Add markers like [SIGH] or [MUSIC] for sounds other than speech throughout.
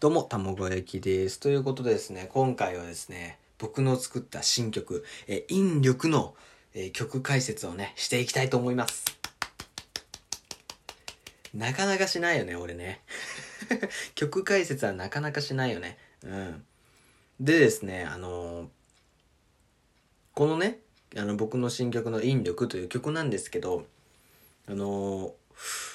どうも、卵焼きです。ということでですね、今回はですね、僕の作った新曲、え引力の、え曲解説をね、していきたいと思います。なかなかしないよね、俺ね。[LAUGHS] 曲解説はなかなかしないよね。うん。でですね、あのーこのね、あの、僕の新曲の引力という曲なんですけど、あのー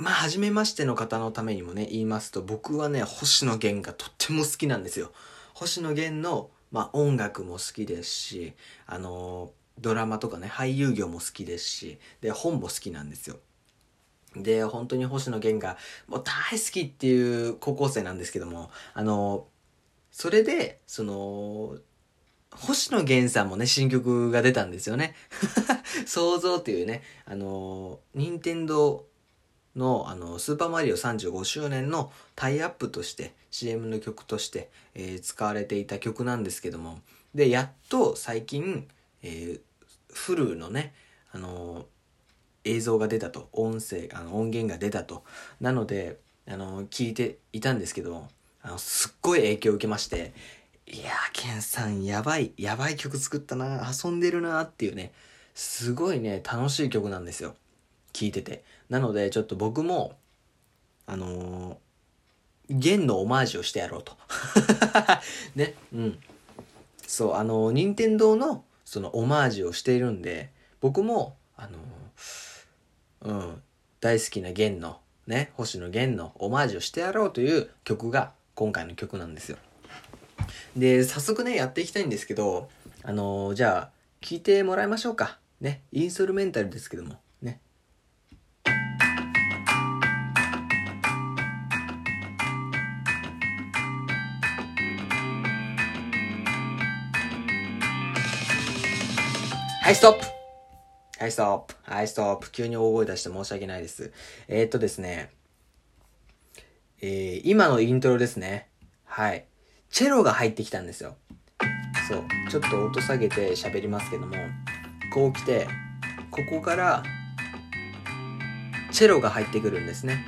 まあ、初めましての方のためにもね、言いますと、僕はね、星野源がとっても好きなんですよ。星野源の、まあ、音楽も好きですし、あのードラマとかね、俳優業も好きですし、で、本も好きなんですよ。で、本当に星野源が、もう大好きっていう高校生なんですけども、あのーそれで、その、星野源さんもね、新曲が出たんですよね。[LAUGHS] 想像っていうね、あのー、任天堂の、あの、スーパーマリオ35周年のタイアップとして、CM の曲として、えー使われていた曲なんですけども、で、やっと最近、えー、フルのね、あのー映像が出たと、音声、あの、音源が出たと。なので、あのー聞いていたんですけども、あの、すっごい影響を受けまして、いやー、ケンさん、やばい、やばい曲作ったな、遊んでるなっていうね、すごいね、楽しい曲なんですよ。聴いてて。なので、ちょっと僕も、あのー、弦のオマージュをしてやろうと。[LAUGHS] ね、うん。そう、あのー、任天堂の、そのオマージュをしているんで、僕も、あのー、うん、大好きな弦の、ね、星野源のオマージュをしてやろうという曲が、今回の曲なんですよ。で、早速ね、やっていきたいんですけど、あのーじゃあ、聞いてもらいましょうか。ね、インストルメンタルですけども、はい、ストップはい、ストップはい、ストップ急に大声出して申し訳ないです。えー、っとですね、えー、今のイントロですね。はい。チェロが入ってきたんですよ。そう。ちょっと音下げて喋りますけども、こう来て、ここから、チェロが入ってくるんですね。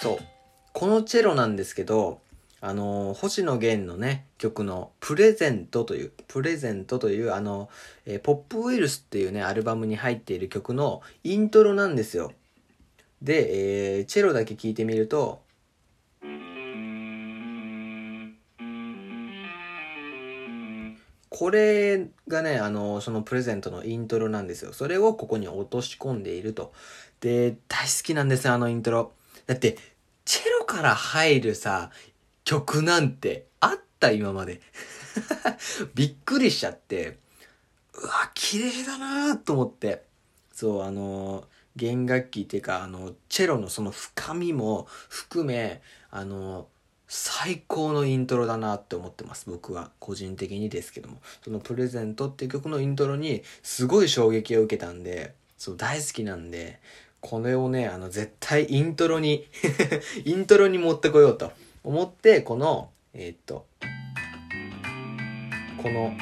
そう。このチェロなんですけど、あの星野源のね、曲のプレゼントという、プレゼントという、あの、えーポップウイルスっていうね、アルバムに入っている曲のイントロなんですよ。で、えーチェロだけ聞いてみると、これがね、あの、そのプレゼントのイントロなんですよ。それをここに落とし込んでいると。で、大好きなんですよ、あのイントロ。だって、チェロから入るさ、曲なんてあった今まで。[LAUGHS] びっくりしちゃって、うわ、綺麗だなと思って。そう、あの、弦楽器っていうか、あの、チェロのその深みも含め、あの、最高のイントロだなって思ってます。僕は。個人的にですけども。そのプレゼントっていう曲のイントロにすごい衝撃を受けたんで、そう、大好きなんで、これをね、あの、絶対イントロに [LAUGHS] イントロに持ってこようと思って、この、えーっと、この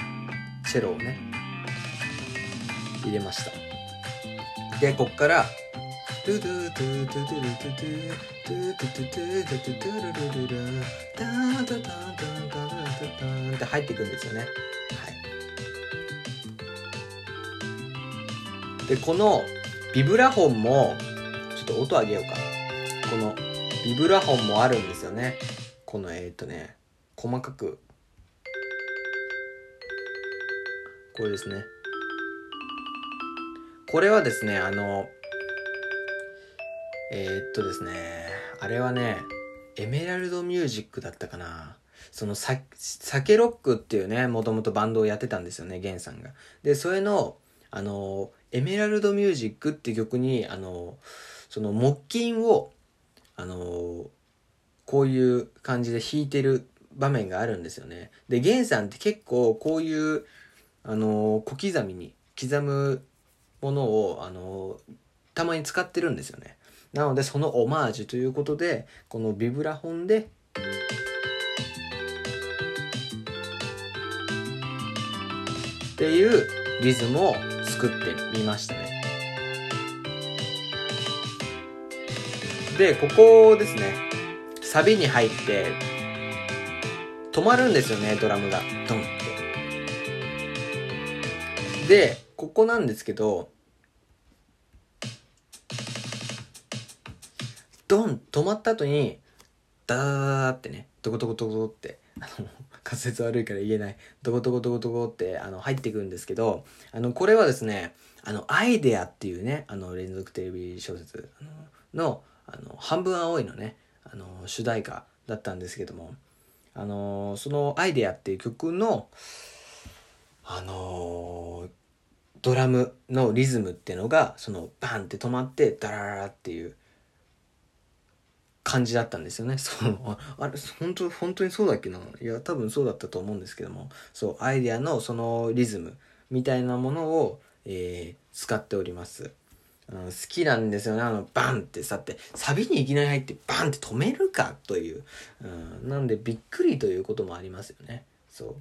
チェロをね、入れました。で、こっから、トゥトゥトゥトゥトゥルトゥトゥトゥトゥトゥトゥトゥトゥトゥルルルルタンタタンタンタンタンタンって入っていくんですよね。はい。で、このビブラフォンも、ちょっと音上げようか。このビブラフォンもあるんですよね。この、えーっとね、細かく。これですね。これはですね、あの、えーっとですね、あれはね、エメラルドミュージックだったかな。そのさ、サケロックっていうね、もともとバンドをやってたんですよね、ゲンさんが。で、それの、あの、エメラルドミュージックっていう曲に、あの、その木琴を、あの、こういう感じで弾いてる場面があるんですよね。で、ゲンさんって結構こういう、あの、小刻みに刻むものを、あの、たまに使ってるんですよね。なので、そのオマージュということで、このビブラフォンで、っていうリズムを作ってみましたね。で、ここですね。サビに入って止まるんですよねドラムが。ドンって。でここなんですけどドン止まった後にダダダダってねドコドコドコってあの滑舌悪いから言えない。ドコドコドコドコってあの入ってくるんですけどあのこれはですねあのアイデアっていうねあの連続テレビ小説のあの半分青いのねあの主題歌だったんですけどもあのそのアイデアっていう曲のあのドラムのリズムっていうのがそのバンって止まってダラララっていう感じだったんですよね。[LAUGHS] そう。ああれ、本当、本当にそうだっけな？いや、多分そうだったと思うんですけども、そう、アイデアのそのリズムみたいなものを、えー、使っております。好きなんですよね。あの、バンってさって、サビにいきなり入ってバンって止めるかという。うん、なんでびっくりということもありますよね。そう。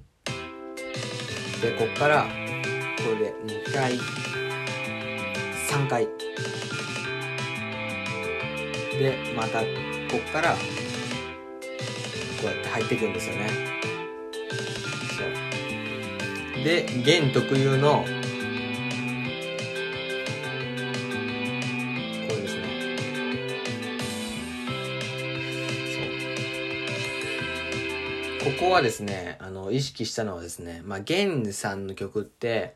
で、こっから、これで2回、3回。で、またこっからこうやって入っていくんですよねそうで弦特有のはですねあの意識したのはですねまあ弦さんの曲って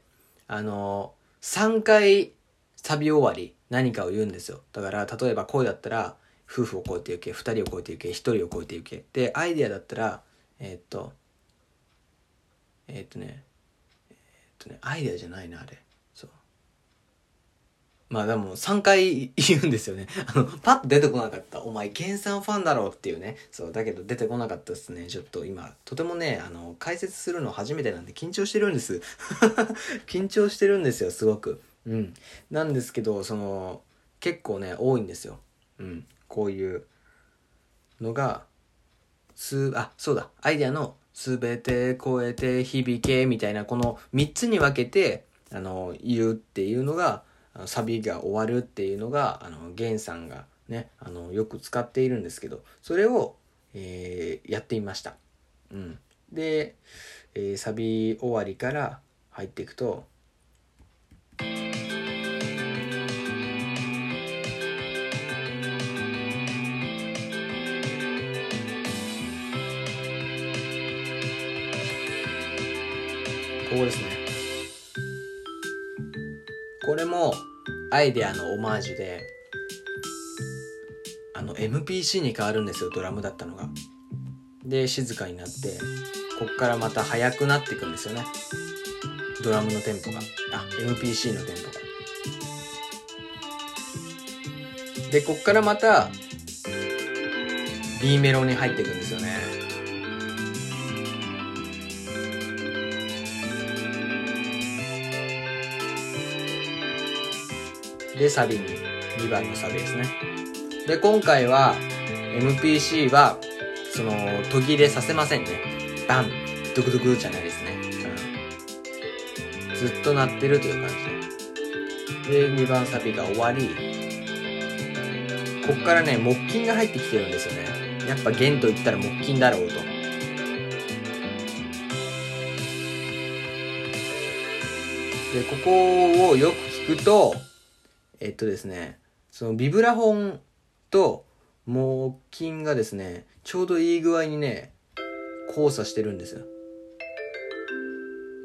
あの3回サビ終わり何かを言うんですよ。だから例えば声だったら夫婦を超えていけ2人を超えていけ1人を超えていけ。でアイデアだったらえー、っとえー、っとねえー、っとねアイデアじゃないなあれ。まあでも3回言うんですよね。[LAUGHS] あのパッと出てこなかった。お前原産ファンだろうっていうね。そうだけど出てこなかったですね。ちょっと今とてもねあの解説するの初めてなんで緊張してるんです。[LAUGHS] 緊張してるんですよすごく。うん。なんですけどその結構ね多いんですよ。うん。こういうのがすあそうだ。アイデアの「すべて超えて響け」みたいなこの3つに分けてあの言うっていうのがサビが終わるっていうのがあのゲンさんがねあのよく使っているんですけどそれを、えー、やってみました。うん、で、えー、サビ終わりから入っていくとここですねこれもアイデアのオマージュであの MPC に変わるんですよドラムだったのが。で静かになってこっからまた速くなっていくんですよね。ドラムのテンポが。あ MPC のテンポが。でこっからまた B メロに入っていくんですよね。でサビに2番のサビですね。で今回は MPC はその途切れさせませんね。バンドクドクじゃないですね、うん、ずっと鳴ってるという感じで。で2番サビが終わり。こっからね木琴が入ってきてるんですよね。やっぱ弦と言ったら木琴だろうと。でここをよく聞くとえっとですね、そのビブラフォンと木琴がですね、ちょうどいい具合にね、交差してるんですよ。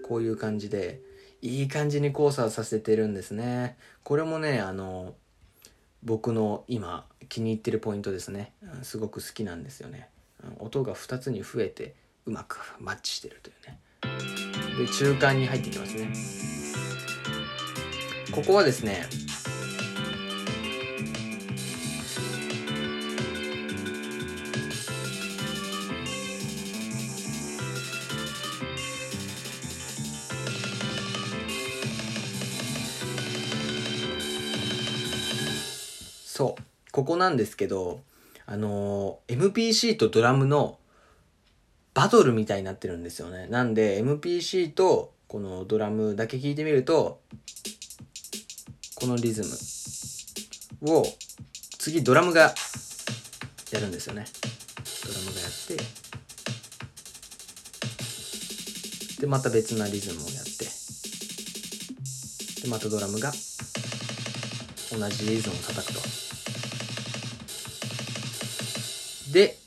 こういう感じで、いい感じに交差させてるんですね。これもね、あの、僕の今気に入ってるポイントですね。すごく好きなんですよね。音が2つに増えてうまくマッチしてるというね。で、中間に入ってきますね。ここはですね、ここなんですけどあのー、MPC とドラムのバトルみたいになってるんですよね。なんで MPC とこのドラムだけ聞いてみるとこのリズムを次ドラムがやるんですよね。ドラムがやってでまた別なリズムをやってでまたドラムが同じリズムを叩くと。で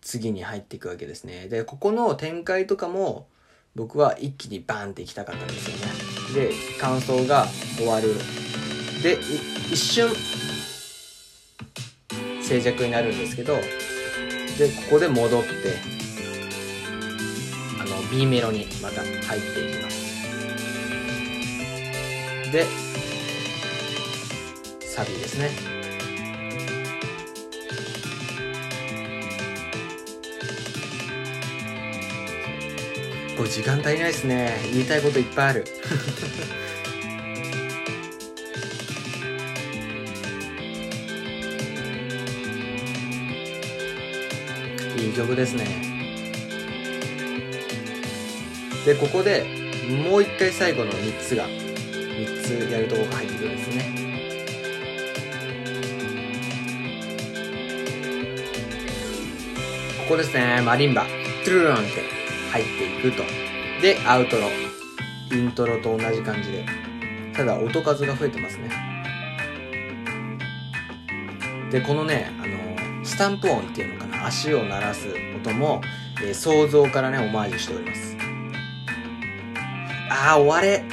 次に入っていくわけですね。でここの展開とかも僕は一気にバーンっていきたかったんですよね。で感想が終わる。で一瞬静寂になるんですけどでここで戻ってあの B メロにまた入っていきます。でサビですね。これ時間足りないですね。言いたいこといっぱいある。[LAUGHS] いい曲ですね。でここでもう一回最後の3つが3つやるとこが入ってくるんですね。ここですね。マリンバ。トゥルルンって。入っていくと。でアウトロ。イントロと同じ感じで。ただ音数が増えてますね。でこのねあのスタンプ音っていうのかな。足を鳴らす音も、えー、想像からねオマージュしております。ああ終われ。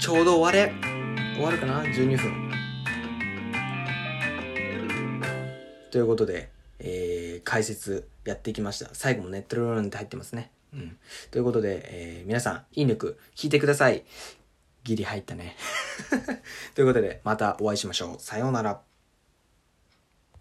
ちょうど終われ。終わるかな？12分。ということで、えー、解説やってきました。最後もネットルーンって入ってますね。うん。ということで、えー、皆さん、引力、聞いてください。ギリ入ったね。[LAUGHS] ということで、またお会いしましょう。さようなら。